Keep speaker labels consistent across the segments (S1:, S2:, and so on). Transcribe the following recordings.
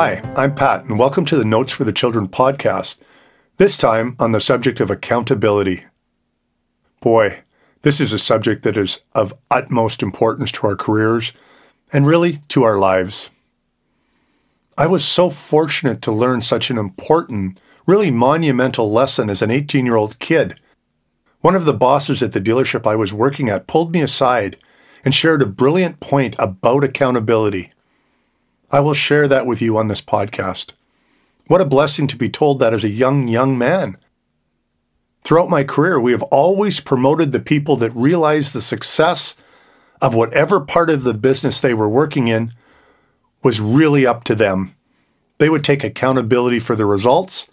S1: Hi, I'm Pat, and welcome to the Notes for the Children podcast. This time on the subject of accountability. Boy, this is a subject that is of utmost importance to our careers and really to our lives. I was so fortunate to learn such an important, really monumental lesson as an 18 year old kid. One of the bosses at the dealership I was working at pulled me aside and shared a brilliant point about accountability. I will share that with you on this podcast. What a blessing to be told that as a young, young man. Throughout my career, we have always promoted the people that realized the success of whatever part of the business they were working in was really up to them. They would take accountability for the results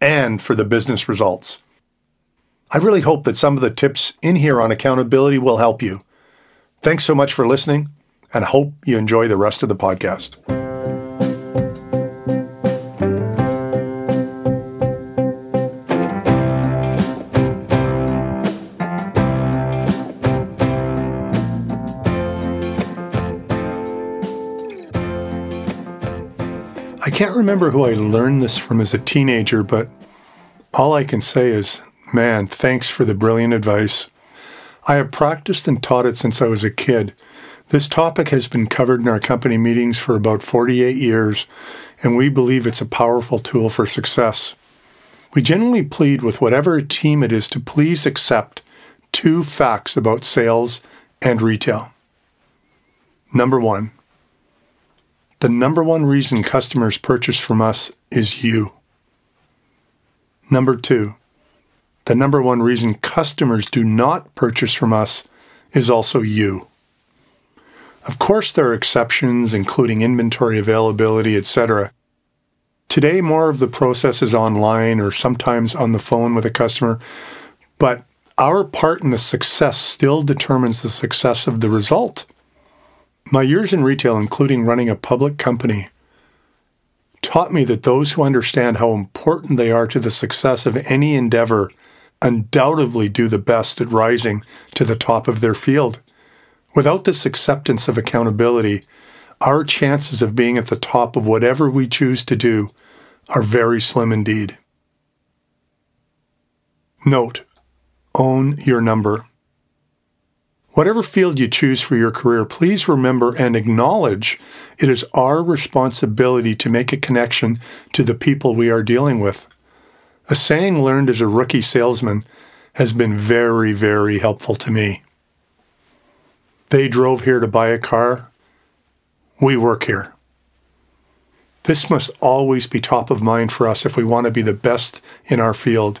S1: and for the business results. I really hope that some of the tips in here on accountability will help you. Thanks so much for listening, and I hope you enjoy the rest of the podcast. Remember who I learned this from as a teenager, but all I can say is, man, thanks for the brilliant advice. I have practiced and taught it since I was a kid. This topic has been covered in our company meetings for about 48 years, and we believe it's a powerful tool for success. We generally plead with whatever team it is to please accept two facts about sales and retail. Number one, the number one reason customers purchase from us is you. Number two, the number one reason customers do not purchase from us is also you. Of course, there are exceptions, including inventory availability, etc. Today, more of the process is online or sometimes on the phone with a customer, but our part in the success still determines the success of the result. My years in retail, including running a public company, taught me that those who understand how important they are to the success of any endeavor undoubtedly do the best at rising to the top of their field. Without this acceptance of accountability, our chances of being at the top of whatever we choose to do are very slim indeed. Note, own your number. Whatever field you choose for your career, please remember and acknowledge it is our responsibility to make a connection to the people we are dealing with. A saying learned as a rookie salesman has been very, very helpful to me. They drove here to buy a car. We work here. This must always be top of mind for us if we want to be the best in our field.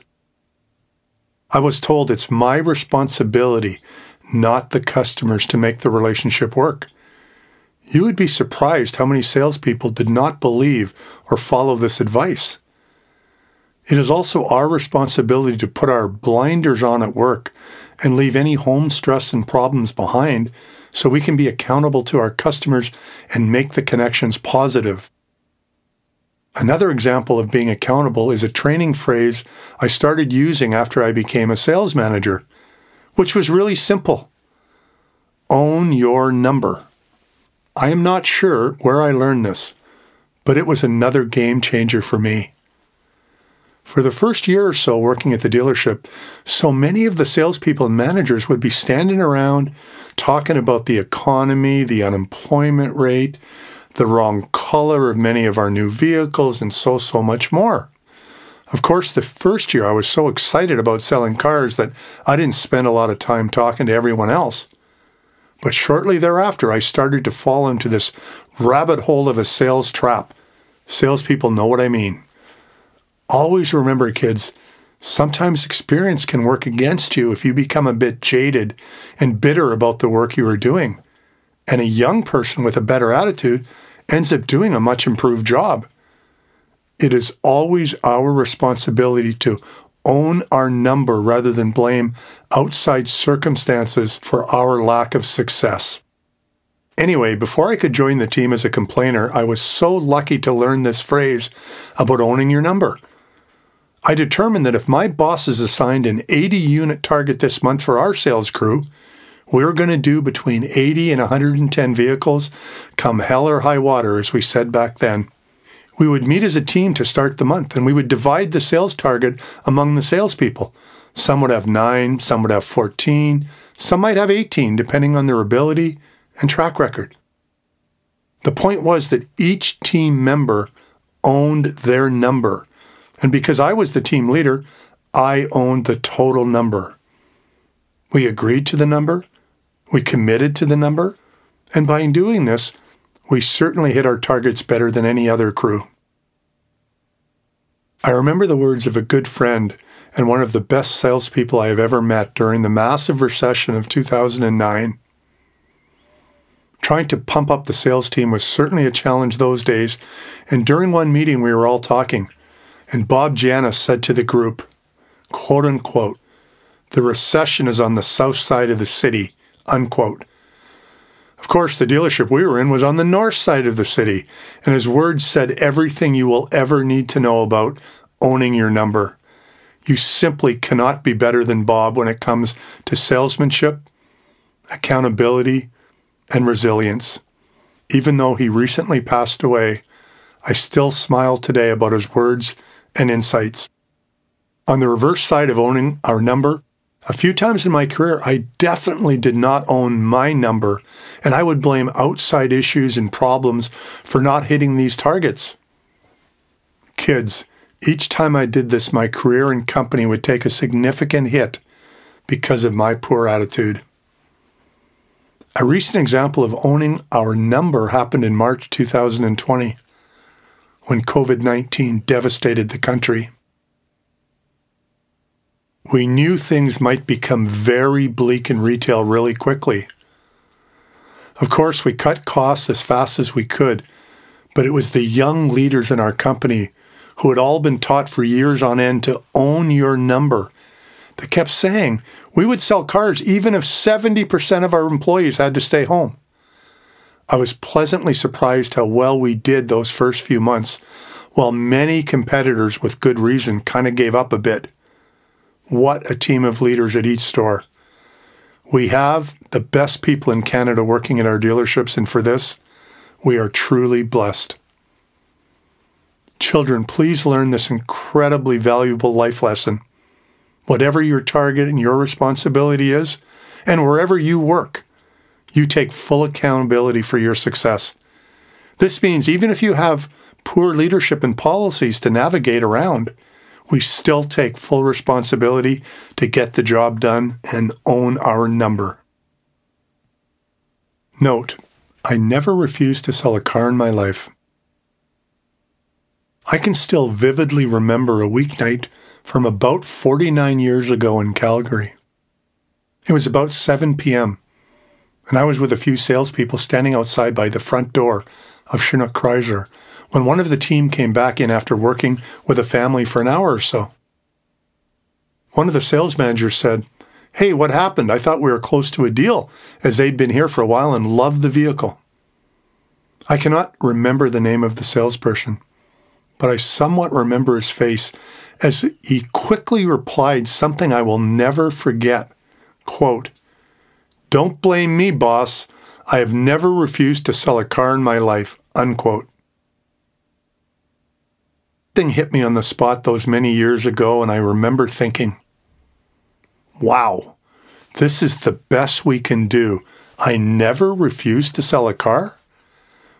S1: I was told it's my responsibility not the customers, to make the relationship work. You would be surprised how many salespeople did not believe or follow this advice. It is also our responsibility to put our blinders on at work and leave any home stress and problems behind so we can be accountable to our customers and make the connections positive. Another example of being accountable is a training phrase I started using after I became a sales manager which was really simple own your number. I am not sure where I learned this, but it was another game changer for me. For the first year or so working at the dealership, so many of the salespeople and managers would be standing around talking about the economy, the unemployment rate, the wrong color of many of our new vehicles, and so, so much more. Of course, the first year I was so excited about selling cars that I didn't spend a lot of time talking to everyone else. But shortly thereafter, I started to fall into this rabbit hole of a sales trap. Salespeople know what I mean. Always remember, kids, sometimes experience can work against you if you become a bit jaded and bitter about the work you are doing. And a young person with a better attitude ends up doing a much improved job. It is always our responsibility to own our number rather than blame outside circumstances for our lack of success. Anyway, before I could join the team as a complainer, I was so lucky to learn this phrase about owning your number. I determined that if my boss is assigned an 80 unit target this month for our sales crew, we we're going to do between 80 and 110 vehicles come hell or high water, as we said back then. We would meet as a team to start the month and we would divide the sales target among the salespeople. Some would have nine, some would have 14, some might have 18, depending on their ability and track record. The point was that each team member owned their number. And because I was the team leader, I owned the total number. We agreed to the number, we committed to the number, and by doing this, we certainly hit our targets better than any other crew. I remember the words of a good friend and one of the best salespeople I have ever met during the massive recession of 2009. Trying to pump up the sales team was certainly a challenge those days, and during one meeting we were all talking, and Bob Janis said to the group, quote unquote, the recession is on the south side of the city, unquote. Of course, the dealership we were in was on the north side of the city, and his words said everything you will ever need to know about owning your number. You simply cannot be better than Bob when it comes to salesmanship, accountability, and resilience. Even though he recently passed away, I still smile today about his words and insights. On the reverse side of owning our number, a few times in my career, I definitely did not own my number, and I would blame outside issues and problems for not hitting these targets. Kids, each time I did this, my career and company would take a significant hit because of my poor attitude. A recent example of owning our number happened in March 2020 when COVID 19 devastated the country. We knew things might become very bleak in retail really quickly. Of course, we cut costs as fast as we could, but it was the young leaders in our company who had all been taught for years on end to own your number that kept saying we would sell cars even if 70% of our employees had to stay home. I was pleasantly surprised how well we did those first few months, while many competitors, with good reason, kind of gave up a bit. What a team of leaders at each store. We have the best people in Canada working at our dealerships, and for this, we are truly blessed. Children, please learn this incredibly valuable life lesson. Whatever your target and your responsibility is, and wherever you work, you take full accountability for your success. This means even if you have poor leadership and policies to navigate around, we still take full responsibility to get the job done and own our number. Note, I never refused to sell a car in my life. I can still vividly remember a weeknight from about 49 years ago in Calgary. It was about 7 p.m., and I was with a few salespeople standing outside by the front door of Chinook Chrysler when one of the team came back in after working with a family for an hour or so. One of the sales managers said, Hey, what happened? I thought we were close to a deal, as they'd been here for a while and loved the vehicle. I cannot remember the name of the salesperson, but I somewhat remember his face as he quickly replied something I will never forget. Quote, Don't blame me, boss. I have never refused to sell a car in my life. Unquote. Thing hit me on the spot those many years ago, and I remember thinking, wow, this is the best we can do. I never refuse to sell a car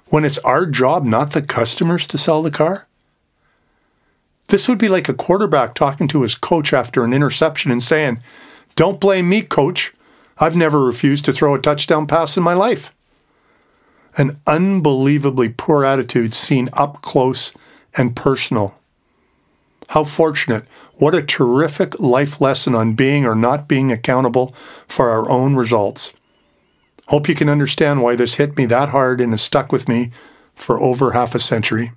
S1: when it's our job, not the customers, to sell the car. This would be like a quarterback talking to his coach after an interception and saying, Don't blame me, coach. I've never refused to throw a touchdown pass in my life. An unbelievably poor attitude seen up close and personal. How fortunate. What a terrific life lesson on being or not being accountable for our own results. Hope you can understand why this hit me that hard and has stuck with me for over half a century.